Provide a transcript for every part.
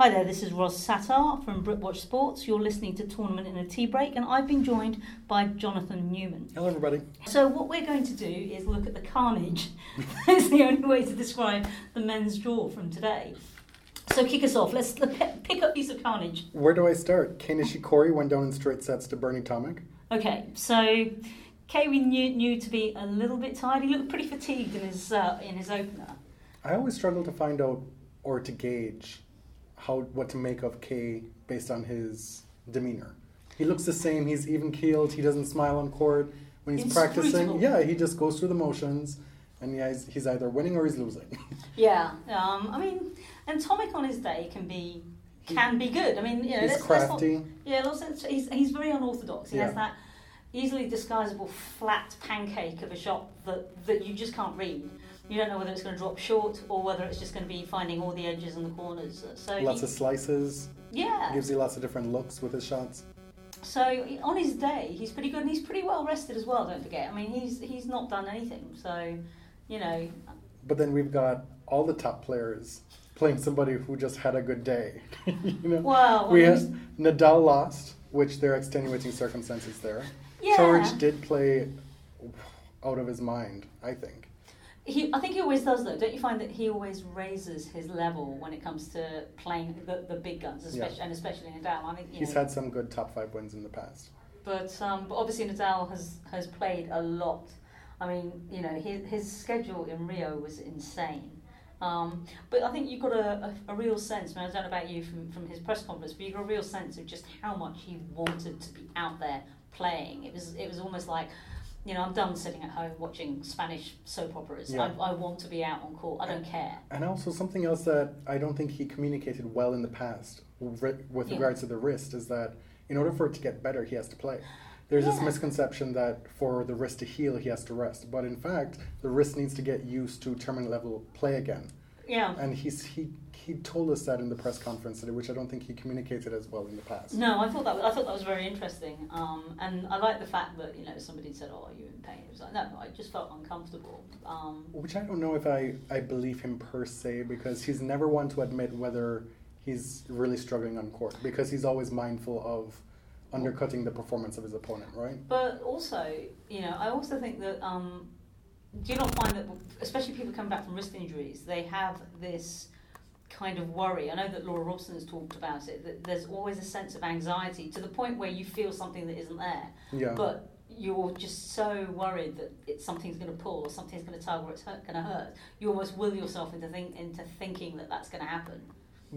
Hi there, this is Ros Satar from Britwatch Sports. You're listening to Tournament in a Tea Break, and I've been joined by Jonathan Newman. Hello, everybody. So, what we're going to do is look at the carnage. That's the only way to describe the men's draw from today. So, kick us off. Let's look pick up piece of carnage. Where do I start? Kei Nishikori went down in straight sets to Bernie Tomic. Okay, so Kei we knew, knew to be a little bit tired. He looked pretty fatigued in his uh, in his opener. I always struggle to find out or to gauge how what to make of Kei based on his demeanor. He looks the same. He's even keeled. He doesn't smile on court when he's practicing. Yeah, he just goes through the motions, and yeah, he's, he's either winning or he's losing. Yeah, um, I mean, and Tomic on his day can be can be good. I mean, you know, he's let's, let's not- crafty. yeah, let's, let's- he's he's very unorthodox. He has that easily disguisable flat pancake of a shot that that you just can't read. You don't know whether it's going to drop short or whether it's just going to be finding all the edges and the corners. So Lots he- of slices. yeah. Gives you lots of different looks with his shots. So on his day, he's pretty good, and he's pretty well rested as well. Don't forget. I mean, he's he's not done anything. So, you know, But then we've got all the top players playing somebody who just had a good day. you know? well, we had Nadal lost, which there are extenuating circumstances there. yeah. Coric did play out of his mind, I think. He, I think he always does though. Don't you find that he always raises his level when it comes to playing the, the big guns, especially and especially Nadal. I think He's know, had some good top five wins in the past. but um, but obviously Nadal has has played a lot. I mean, you know, his his schedule in Rio was insane. Um, but I think you got a, a, a real sense. I, mean, I don't know about you from, from his press conference, but you got a real sense of just how much he wanted to be out there playing. It was it was almost like, you know, I'm done sitting at home watching Spanish soap operas. Yeah. I, I want to be out on court. I don't care. And also something else that I don't think he communicated well in the past with Yeah. regards to the wrist is that in order for it to get better, he has to play. There's this misconception that for the wrist to heal, he has to rest. But in fact, the wrist needs to get used to tournament level play again. Yeah. And he's, he, he told us that in the press conference today, which I don't think he communicated as well in the past. No, I thought that was, I thought that was very interesting, um, and I like the fact that you know somebody said, "Oh, are you in pain?" It was like, no, I just felt uncomfortable. Um, Which I don't know if I, I believe him per se because he's never one to admit whether he's really struggling on court because he's always mindful of undercutting the performance of his opponent, right? but also, you know, I also think that um, do you not find that, especially people coming back from wrist injuries, they have this kind of worry. I know that Laura Robson has talked about it. That there's always a sense of anxiety to the point where you feel something that isn't there. Yeah. but you're just so worried that it, something's going to pull or something's going to tug or it's hurt, going to hurt. You almost will yourself into think, into thinking that that's going to happen.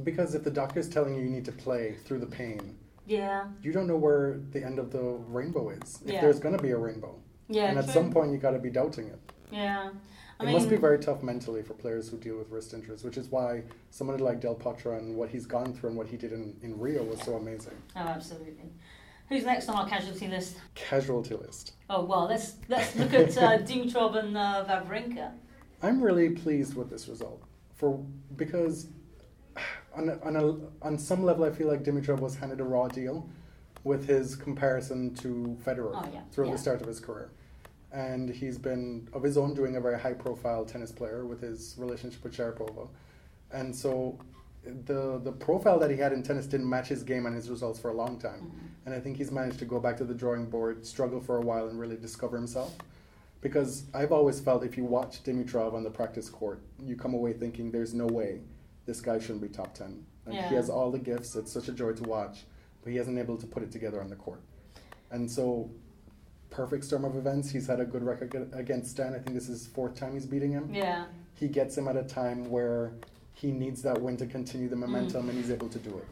because if the doctor's telling you you need to play through the pain, Yeah, you don't know where the end of the rainbow is. If Yeah. there's going to be a rainbow. yeah. and at true. some point, you got to be doubting it. yeah. I it mean, must be very tough mentally for players who deal with wrist injuries, which is why somebody like Del Potro and what he's gone through and what he did in, in Rio was so amazing. oh, absolutely. Who's next on our casualty list? Casualty list. Oh well, let's let's look at uh, Dimitrov and uh, Wawrinka. I'm really pleased with this result for because on a, on, a, on some level I feel like Dimitrov was handed a raw deal with his comparison to Federer Oh, yeah, throughout yeah. the start of his career. And he's been of his own doing a very high profile tennis player with his relationship with Sharapova. And so the the profile that he had in tennis didn't match his game and his results for a long time. Mhm. And I think he's managed to go back to the drawing board, struggle for a while, and really discover himself. Because I've always felt if you watch Dimitrov on the practice court, you come away thinking there's no way this guy shouldn't be top 10. And Yeah. he has all the gifts, it's such a joy to watch, but he hasn't been able to put it together on the court. And so, perfect storm of events. He's had a good record against Stan. I think this is fourth time he's beating him. Yeah, He gets him at a time where he needs that win to continue the momentum, and he's able to do it.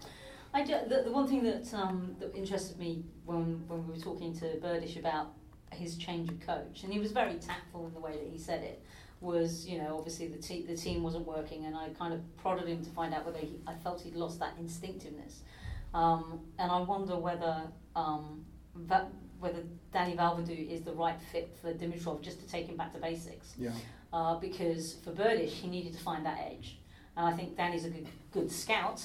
I ju- the, the one thing that um, that interested me when when we were talking to Berdych about his change of coach, and he was very tactful in the way that he said it. Was you know obviously the te- the team wasn't working, and I kind of prodded him to find out whether he, I felt he'd lost that instinctiveness, um, and I wonder whether um, that whether Dani Vallverdu is the right fit for Dimitrov just to take him back to basics Yeah. uh, because for Berdych he needed to find that edge, and I think Dani's a good good scout,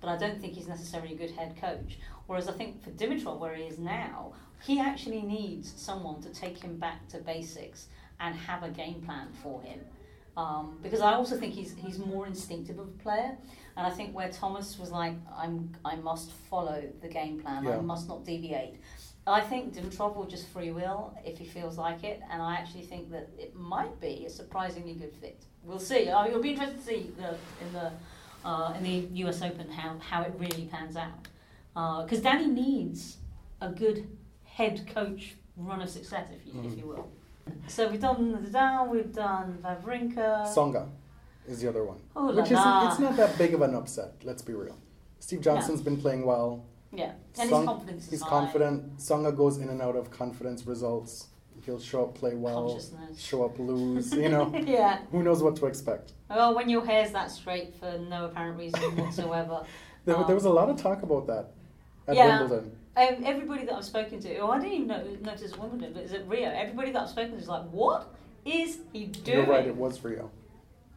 but I don't think he's necessarily a good head coach. Whereas I think for Dimitrov, where he is now, he actually needs someone to take him back to basics and have a game plan for him. Um, because I also think he's he's more instinctive of a player, and I think where Thomas was like, I'm I must follow the game plan, Yeah. I must not deviate. I think Dimitrov will just free will if he feels like it, and I actually think that it might be a surprisingly good fit. We'll see. Uh, it'll be interesting to see the, in the uh, in the U.S. Open how, how it really pans out. Because Dani needs a good head coach run of success, if you, if Mhm. you will. So we've done Nadal, we've done Wawrinka. Tsonga is the other one, oh la which is la. it's not that big of an upset. Let's be real. Steve Johnson's been playing well. Yeah, and Song- his confidence is He's high. confident. Tsonga goes in and out of confidence results. He'll show up, play well, Consciousness. show up, lose. You know, yeah. who knows what to expect. Well, when your hair's that straight for no apparent reason whatsoever. There, Um, there was a lot of talk about that at Yeah. Wimbledon. Um, everybody that I've spoken to, oh, I didn't even know, notice Wimbledon, but is it Rio? Everybody that I've spoken to is like, what is he doing? You're right. It was Rio.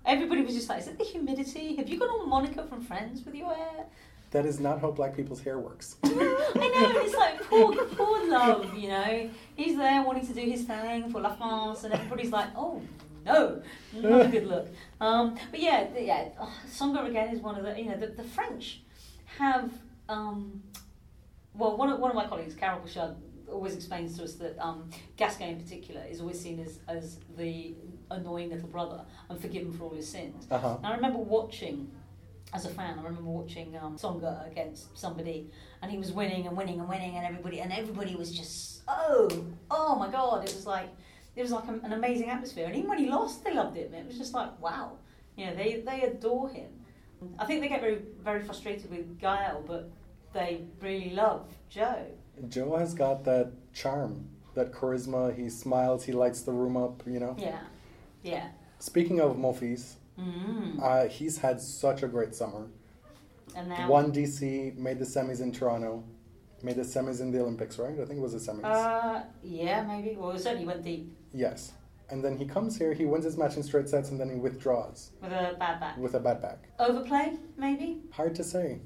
Everybody was just like, is it the humidity? Have you got all Monica from Friends with your hair? That is not how black people's hair works. I know, it's like poor, poor love, you know. He's there wanting to do his thing for La France, and everybody's like, oh no, not a good look. Um, but yeah, yeah, oh, again is one of the, you know, the, the French have, um, well, one of, one of my colleagues, Carol Bouchard, always explains to us that um, Gasquet in particular is always seen as, as the annoying little brother and forgiven for all his sins. Uh huh. And I remember watching, as a fan, I remember watching um, Tsonga against somebody, and he was winning and winning and winning, and everybody and everybody was just oh, oh my god! It was like it was like an amazing atmosphere, and even when he lost, they loved him. It was just like wow, you know, they they adore him. I think they get very very frustrated with Gael, but they really love Joe. Joe has got that charm, that charisma. He smiles. He lights the room up. You know. Yeah, yeah. Speaking of Monfils, Mm. uh, he's had such a great summer. And now Won DC, made the semis in Toronto, made the semis in the Olympics, right? I think it was the semis. Uh, yeah, maybe. Well, certainly went deep yes. And then he comes here, he wins his match in straight sets, and then he withdraws with a bad back. with a bad back. Overplay, maybe. Hard to say.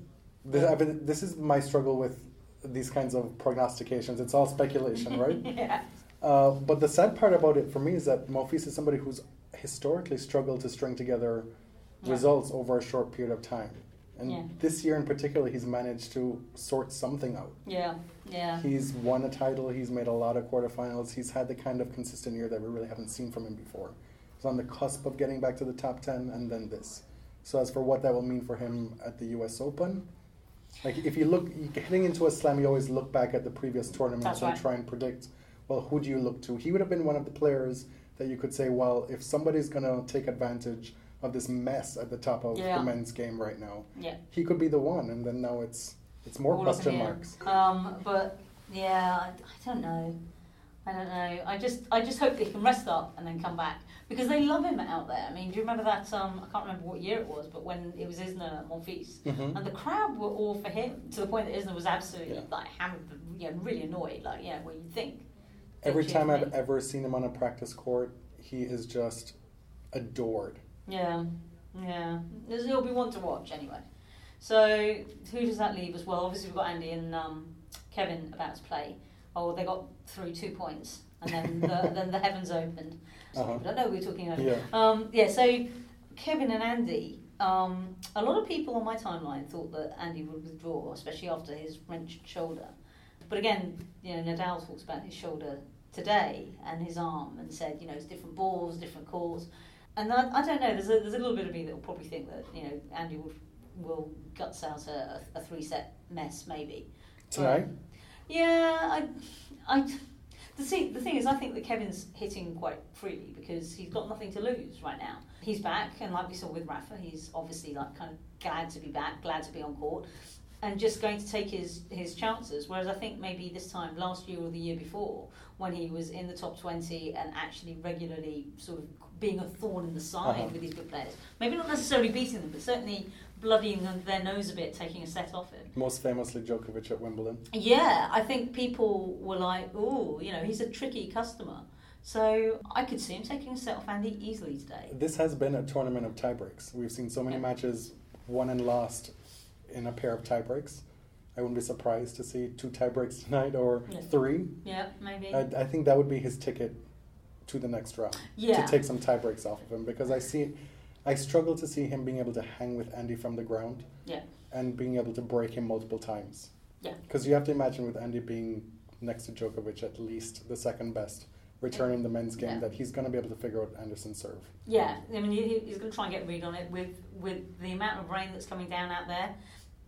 This, I mean, this is my struggle with these kinds of prognostications. It's all speculation, right? yeah. Uh, but the sad part about it for me is that Monfils is somebody who's historically struggled to string together Yeah. results over a short period of time. And Yeah. this year in particular, he's managed to sort something out. Yeah, yeah. He's won a title, he's made a lot of quarterfinals, he's had the kind of consistent year that we really haven't seen from him before. He's on the cusp of getting back to the top 10 and then this. So, as for what that will mean for him at the US Open, like if you look, heading into a slam, you always look back at the previous tournaments That's and right. try and predict, well, who do you look to? He would have been one of the players that you could say, well, if somebody's going to take advantage of this mess at the top of Yeah. the men's game right now, Yeah. he could be the one. And then now it's it's more All question in the air. marks. Um, but yeah, I, I don't know. I don't know. I just I just hope he can rest up and then come back because they love him out there. I mean, do you remember that? Um, I can't remember what year it was, but when it was Isner Monfils. Mhm. And the crowd were all for him to the point that Isner was absolutely Yeah. like hammered, you know, really annoyed. Like, yeah, what you think. Every time I've ever seen him on a practice court, he is just adored. Yeah, yeah. There's, it'll be one to watch anyway. So who does that leave as well? Obviously we've got Andy and um, Kevin about to play. Oh, they got through two points, and then the, then the heavens opened. So Uh-huh. I don't know. what we're talking earlier. Yeah. Um, yeah. So Kevin and Andy. Um, a lot of people on my timeline thought that Andy would withdraw, especially after his wrenched shoulder. But again, you know, Nadal talks about his shoulder today and his arm, and said, you know, it's different balls, different calls. And I, I don't know. There's a, there's a little bit of me that will probably think that you know Andy will will guts out a, a three set mess maybe. Tonight? Yeah, I, I, the thing, the thing is, I think that Kevin's hitting quite freely because he's got nothing to lose right now. He's back, and like we saw with Rafa, he's obviously like kind of glad to be back, glad to be on court, and just going to take his his chances. Whereas I think maybe this time last year or the year before, when he was in the top twenty and actually regularly sort of being a thorn in the side Uh-huh. with these good players, maybe not necessarily beating them, but certainly bloodying them, their nose a bit, taking a set off him. Most famously, Djokovic at Wimbledon. Yeah, I think people were like, "Oh, you know, he's a tricky customer." So I could see him taking a set off Andy easily today. This has been a tournament of tiebreaks. We've seen so many Yeah. matches won and lost in a pair of tiebreaks. I wouldn't be surprised to see two tiebreaks tonight or Yeah. three. Yeah, maybe. I, I think that would be his ticket to the next round Yeah. to take some tie breaks off of him because I see, I struggle to see him being able to hang with Andy from the ground. Yeah. And being able to break him multiple times. Yeah. Because you have to imagine with Andy being next to Djokovic at least the second best returning the men's game Yeah. that he's going to be able to figure out Anderson's serve. Yeah, I mean, he, he's going to try and get read on it with with the amount of rain that's coming down out there.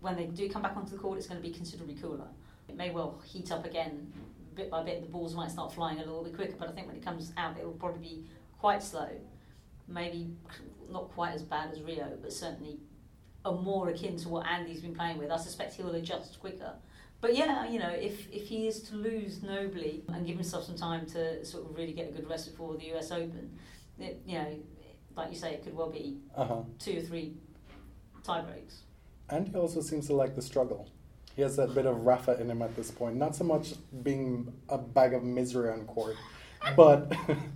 When they do come back onto the court, it's going to be considerably cooler. It may well heat up again, bit by bit. The balls might start flying a little bit quicker, but I think when it comes out, it will probably be quite slow. Maybe not quite as bad as Rio, but certainly a more akin to what Andy's been playing with. I suspect he'll adjust quicker. But yeah, you know, if, if he is to lose nobly and give himself some time to sort of really get a good rest before the US Open, it, you know, like you say, it could well be Uh huh. two or three tie breaks. And he also seems to like the struggle. He has that bit of Rafa in him at this point. Not so much being a bag of misery on court, but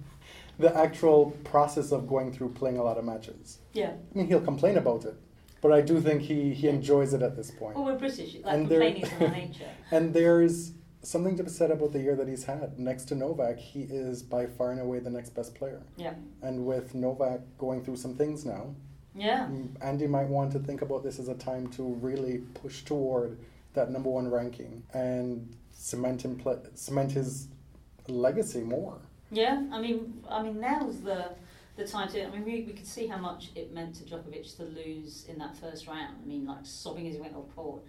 the actual process of going through playing a lot of matches. Yeah. I mean, he'll complain about it, but I do think he, he enjoys it at this point. Well, we're British, like And complaining is our nature. And there's something to be said about the year that he's had. Next to Novak, he is by far and away the next best player. Yeah. And with Novak going through some things now, Yeah. Mm, Andy might want to think about this as a time to really push toward that number one ranking and cement him pla cement his legacy more. Yeah, I mean, I mean, now's the the time to. I mean, we, we could see how much it meant to Djokovic to lose in that first round. I mean, like sobbing as he went off court.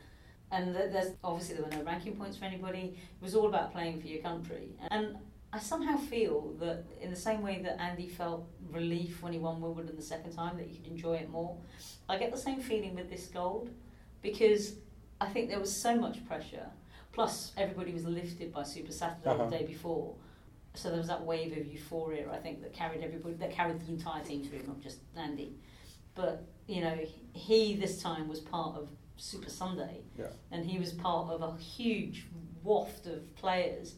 And th- there's obviously there were no ranking points for anybody. It was all about playing for your country. And I somehow feel that in the same way that Andy felt relief when he won Wimbledon the second time, that he could enjoy it more. I get the same feeling with this gold because I think there was so much pressure. Plus, everybody was lifted by Super Saturday Uh-huh. the day before. So there was that wave of euphoria, I think, that carried everybody, that carried the entire team through, not just Andy. But you know, he this time was part of Super Sunday, Yeah. and he was part of a huge waft of players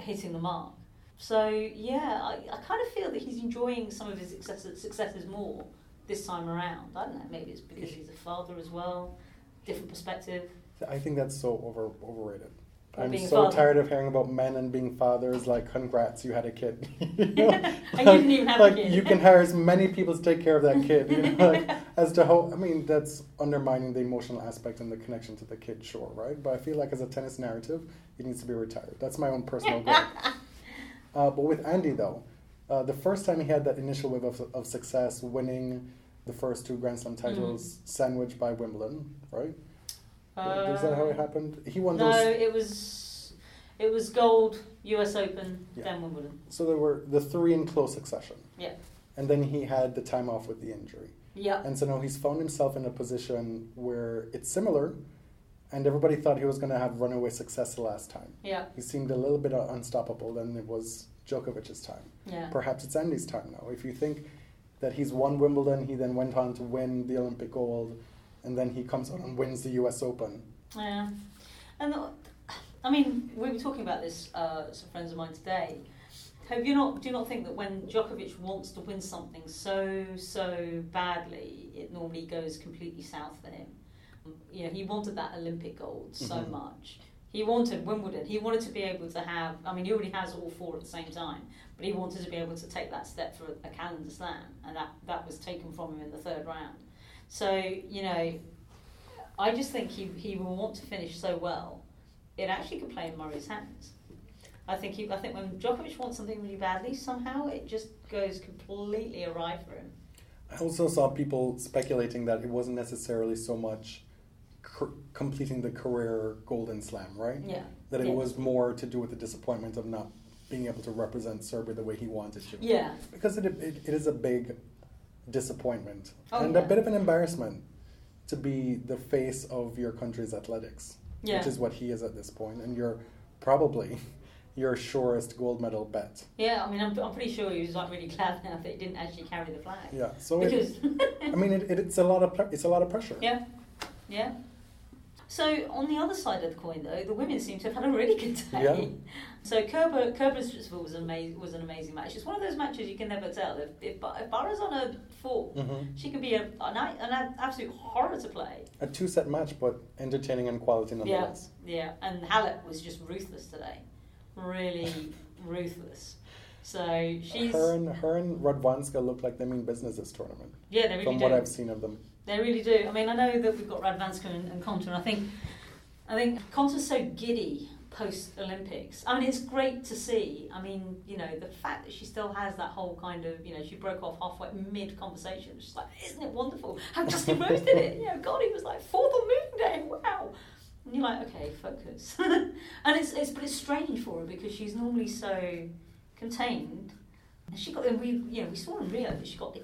hitting the mark. So yeah, I, I kind of feel that he's enjoying some of his successes, successes more this time around. I don't know, maybe it's because he's a father as well, different perspective. I think that's so over overrated. I'm so tired of hearing about men and being fathers. Like, congrats, you had a kid. You know? You didn't even have a kid. you can hire as many people to take care of that kid. You know, like, as to how I mean, that's undermining the emotional aspect and the connection to the kid, sure, right? But I feel like as a tennis narrative, it needs to be retired. That's my own personal goal. Uh, but with Andy, though, uh, the first time he had that initial wave of, of success, winning the first two Grand Slam titles, sandwiched by Wimbledon, right? Is that how it happened? He won those No, those. it was it was gold, U.S. Open, Yeah. then Wimbledon. So there were the three in close succession. Yeah. And then he had the time off with the injury. Yeah, And so now he's found himself in a position where it's similar, and everybody thought he was going to have runaway success the last time. yeah, He seemed a little bit unstoppable, then it was Djokovic's time. yeah. Perhaps it's Andy's time now. If you think that he's won Wimbledon, he then went on to win the Olympic gold, and then he comes out and wins the US Open. Yeah, and I mean, we were talking about this. Uh, some friends of mine today. Have you not? Do you not think that when Djokovic wants to win something so so badly, it normally goes completely south for him? You know, he wanted that Olympic gold so Mhm. much. He wanted Wimbledon. He wanted to be able to have. I mean, he already has all four at the same time, but he wanted to be able to take that step for a calendar slam, and that that was taken from him in the third round. So you know, I just think he, he will want to finish so well, it actually could play in Murray's hands. I think he, I think when Djokovic wants something really badly, somehow it just goes completely awry for him. I also saw people speculating that it wasn't necessarily so much cr- completing the career Golden Slam, right? Yeah. That it Yeah. was more to do with the disappointment of not being able to represent Serbia the way he wanted to. Yeah. Because it, it, it is a big disappointment Oh, and yeah. a bit of an embarrassment to be the face of your country's athletics, Yeah. which is what he is at this point, and you're probably your surest gold medal bet. Yeah, I mean, I'm, I'm pretty sure he was like really glad now that he didn't actually carry the flag. Yeah. So it, Because, I mean, it, it, it's a lot of it's a lot of pressure. yeah, yeah. So on the other side of the coin, though, the women seem to have had a really good day. Yeah. So Kerber Kerber Stritsville was an amazing was an amazing match. It's one of those matches you can never tell. If if, if Barra's on a form, hmm she can be a, an, an absolute horror to play. A two set match, but entertaining and quality nonetheless. Yeah, yeah. and Halep was just ruthless today, really ruthless. So she's Her and her and Radwanska look like they mean business this tournament. yeah, they really from do. what I've seen of them. They really do. I mean, I know that we've got Radwanska and, and Konta, and I think I think Konta's so giddy post Olympics. I mean, it's great to see. I mean, you know, the fact that she still has that whole kind of, you know, she broke off halfway mid conversation. She's like, isn't it wonderful how Justin Rose did it? You know, God, he was like fourth on moving day. Wow. And you're like, okay, focus. and it's, it's but it's strange for her because she's normally so contained. And she got, and we, you know, we saw in Rio that she got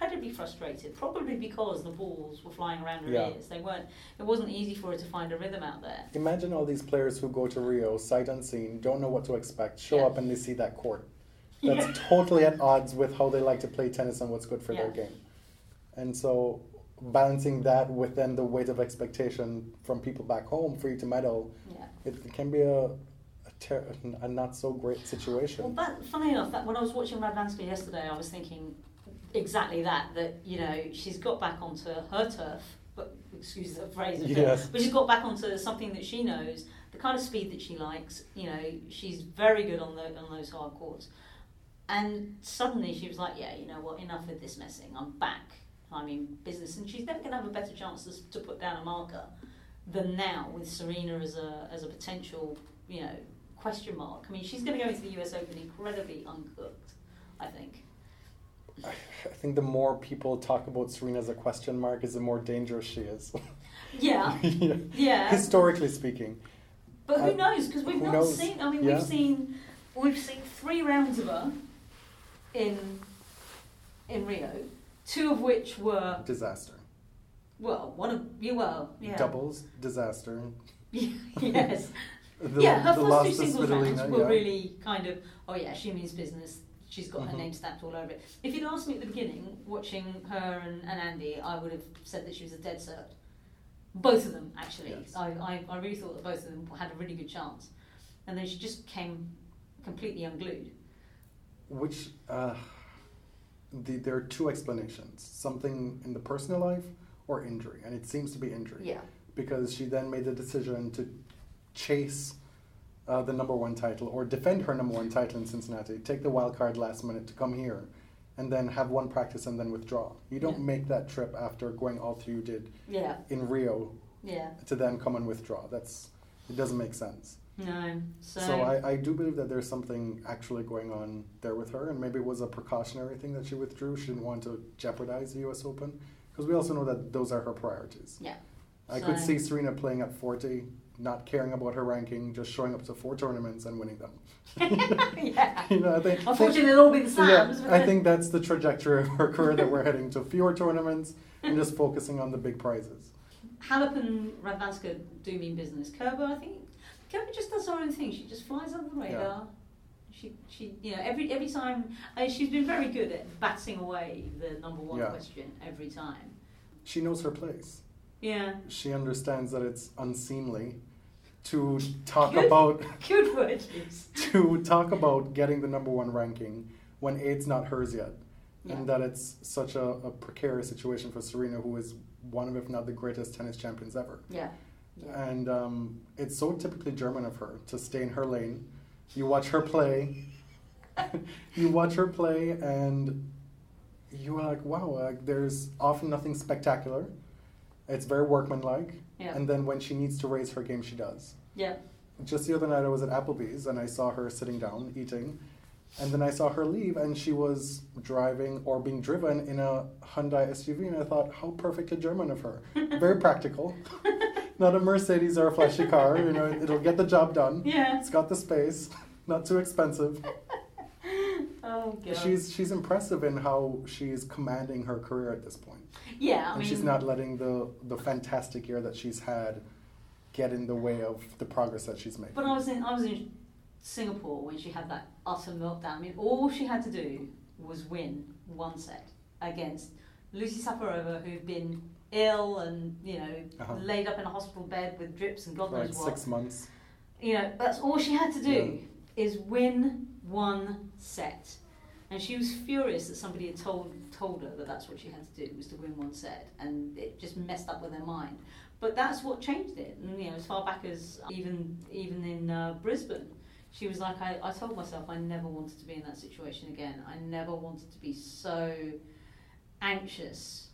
incredibly frustrated, probably because the balls were flying around her Yeah. ears. They weren't. It wasn't easy for her to find a rhythm out there. Imagine all these players who go to Rio, sight unseen, don't know what to expect, show Yeah. up and they see that court. That's Yeah. totally at odds with how they like to play tennis and what's good for their game. And so balancing that with then the weight of expectation from people back home for you to medal, Yeah. it, it can be a, ter- a not so great Well, situation. that, funny enough, that when I was watching Radwanska yesterday, I was thinking exactly that. That you know, she's got back onto her turf, but excuse the phrase, Yes. but she's got back onto something that she knows, the kind of speed that she likes. You know, she's very good on the on those hard courts. And suddenly she was like, "Yeah, you know what? Enough with this messing. I'm back. I'm in business." And she's never going to have a better chance to, to put down a marker than now with Serena as a as a potential, you know, question mark. I mean, she's going to go into the US Open incredibly uncooked, I think. I think the more people talk about Serena as a question mark, is the more dangerous she is. Yeah, Yeah. yeah. Historically speaking. But who I- knows? Because we've not knows? seen. I mean, Yeah. we've seen we've seen three rounds of her in in Rio, two of which were Disaster. well, one of you well, yeah, Doubles, disaster. yes, The, yeah. Her first two singles rounds were yeah. really kind of oh yeah, she means business. She's got her Mhm. name stamped all over it. If you'd asked me at the beginning, watching her and, and Andy, I would have said that she was a dead cert. Both of them, actually. Yes. I, I, I really thought that both of them had a really good chance. And then she just came completely unglued. Which, uh, the, there are two explanations something in the personal life or injury. And it seems to be injury. Yeah. Because she then made the decision to chase uh, the number one title or defend her number one title in Cincinnati, take the wild card last minute to come here, and then have one practice and then withdraw. You don't Yeah. make that trip after going all through you did Yeah. in Rio Yeah. to then come and withdraw. That's it doesn't make sense. No. So, So, I, I do believe that there's something actually going on there with her, and maybe it was a precautionary thing that she withdrew. She didn't want to jeopardize the U.S. Open because we also know that those are her priorities. yeah. I could see Serena playing at 40, not caring about her ranking, just showing up to four tournaments and winning them. yeah. you know, I think. Unfortunately, it'll all be the yeah, Slams. but I think that's the trajectory of her career that we're heading to fewer tournaments and just focusing on the big prizes. Halep and Radwanska do mean business. Kerber, I think, Kerber just does her own thing. She just flies under the radar. Yeah. She, she, you know, every every time uh, she's been very good at batting away the number one Yeah. question every time. She knows her place. Yeah, She understands that it's unseemly to talk about good word. to talk about getting the number one ranking when eight's not hers yet, Yeah. and that it's such a, a precarious situation for Serena, who is one of, if not the greatest tennis champions ever. Yeah. yeah. And um, it's so typically German of her to stay in her lane. You watch her play, you watch her play, and you are like, wow, like, there's often nothing spectacular. It's very workmanlike. Yeah. And then when she needs to raise her game, she does. Yeah. Just the other night, I was at Applebee's and I saw her sitting down eating. And then I saw her leave, and she was driving or being driven in a Hyundai SUV. And I thought, how perfect a German of her. Very practical. Not a Mercedes or a flashy car. You know, it'll get the job done. Yeah. It's got the space. Not too expensive. Oh god. She's she's impressive in how she's commanding her career at this point. yeah. I and mean, she's not letting the the fantastic year that she's had get in the way of the progress that she's making. But I was in I was in Singapore when she had that utter meltdown. I mean, all she had to do was win one set against Lucie Safarova, who'd been ill and you know Uh-huh. laid up in a hospital bed with drips and God For like knows what. six months. You know, that's all she had to do is win one set. And she was furious that somebody had told told her that that's what she had to do was to win one set, and it just messed up with her mind. But that's what changed it. And you know, as far back as even even in uh, Brisbane, she was like, I, I told myself I never wanted to be in that situation again. I never wanted to be so anxious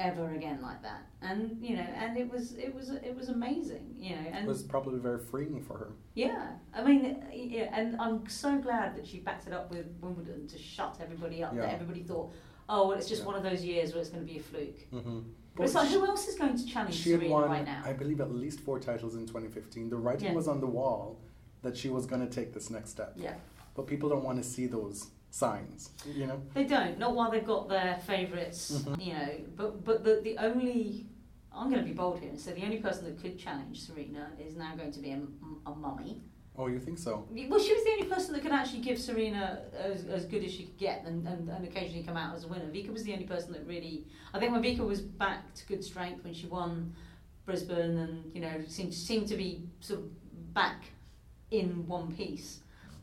ever again like that. And you know, and it was it was it was amazing. You know, and It was probably very freeing for her. yeah, I mean, yeah, and I'm so glad that she backed it up with Wimbledon to shut everybody up. That everybody thought, oh, well, it's just Yeah. one of those years where it's going to be a fluke. Mm-hmm. But it's like, who else is going to challenge she Serena won, right now? I believe, at least four titles in 2015. The writing Yeah. was on the wall that she was going to take this next step. yeah, But people don't want to see those signs, you know? they don't. Not while they've got their favorites Mhm. you know. But but the the only I'm going to be bold here and say the only person that could challenge Serena is now going to be a, a mummy. Oh, you think so? Well, she was the only person that could actually give Serena as, as good as she could get and, and, and occasionally come out as a winner. Vika was the only person that really. I think when Vika was back to good strength when she won Brisbane and, you know, seemed, seemed to be sort of back in one piece.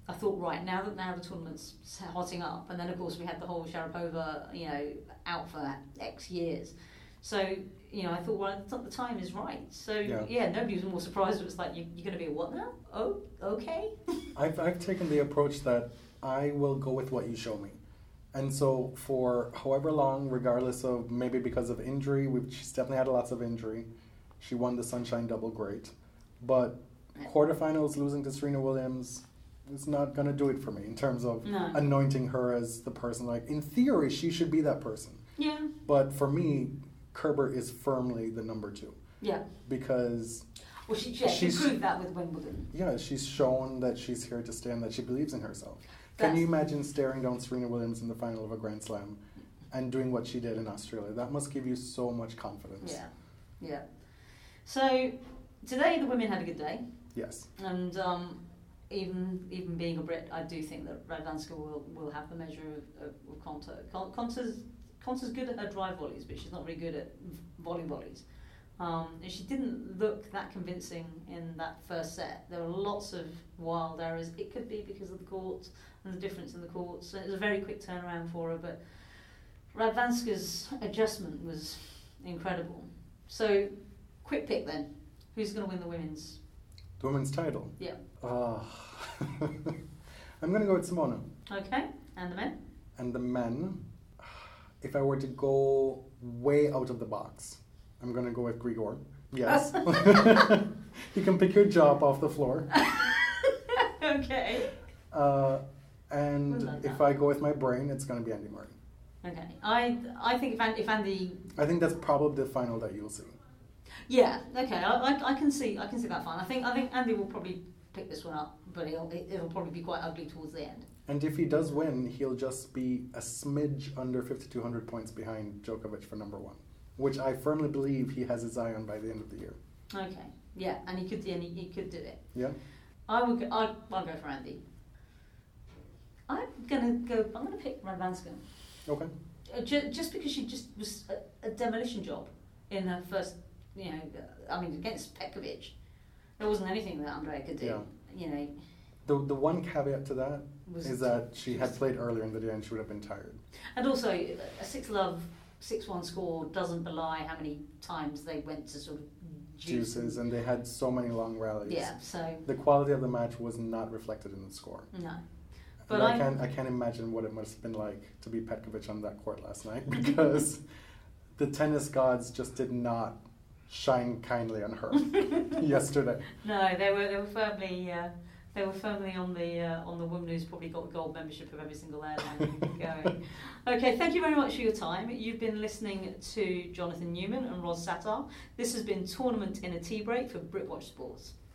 I thought, right, now that now the tournament's hotting up, and then of course we had the whole Sharapova, you know, out for X years. So, you know, I thought, well, I thought the time is right. So, Yeah. yeah, nobody was more surprised. It was like, you, you're going to be a what now? Oh, okay. I've, I've taken the approach that I will go with what you show me. And so, for however long, regardless of maybe because of injury, we've, she's definitely had lots of injury. She won the Sunshine Double, great. But quarterfinals losing to Serena Williams is not going to do it for me in terms of No. anointing her as the person. Like, in theory, she should be that person. Yeah, But for me, Kerber is firmly the number two yeah. because Well, she, yeah, she She's- proved that with Wimbledon. yeah, she's shown that she's here to stand, that she believes in herself. Can you imagine staring down Serena Williams in the final of a Grand Slam and doing what she did in Australia? That must give you so much confidence. Yeah, yeah. So today the women had a good day, Yes. and um, even even being a Brit, I do think that Radwanska will, will have the measure of, of, Konta. Con- Konta's Konta's good at her drive volleys, but she's not very good at volley volleys. Um, and she didn't look that convincing in that first set. There were lots of wild errors. It could be because of the courts and the difference in the courts. So it was a very quick turnaround for her, but Radwanska's adjustment was incredible. So, quick pick then. Who's going to win the women's? The women's title. Yeah. Uh, I'm going to go with Simona. Okay, and the men? And the men, if I were to go way out of the box, I'm going to go with Grigor. Yes. you can pick your job off the floor. okay. Uh, and if. I go with my brain, it's going to be Andy Murray. Okay. I I think if Andy, if Andy I think that's probably the final that you'll see. Yeah, okay, I, I, I can see I can see that fine. I think I think Andy will probably pick this one up, but it'll it, it'll probably be quite ugly towards the end. And if he does win, he'll just be a smidge under 5,200 points behind Djokovic for number one, which I firmly believe he has his eye on by the end of the year. Okay. Yeah, and he could and he, he could do it. Yeah? I would go, I I'll go for Andy. I'm gonna go. I'm gonna pick Radwanska. Okay. Uh, just because she just was a, a demolition job in her first, you know, I mean, against Petkovic, there wasn't anything that Andrea could do. Yeah. You know, The, the one caveat to that was is that she had played earlier in the day and she would have been tired. and also a six love, six one score doesn't belie how many times they went to sort of juice Juices, and they had so many long rallies. yeah. So The quality of the match was not reflected in the score. no, But I- can't, I can't imagine what it must have been like to be Petkovic on that court last night because the tennis gods just did not shine kindly on her yesterday. no, they were they were firmly. Uh, they were firmly on the uh, on the woman who's probably got the gold membership of every single airline going. Okay, thank you very much for your time. You've been listening to Jonathan Newman and Ros Satar. This has been Tournament in a Tea Break for Britwatch Sports.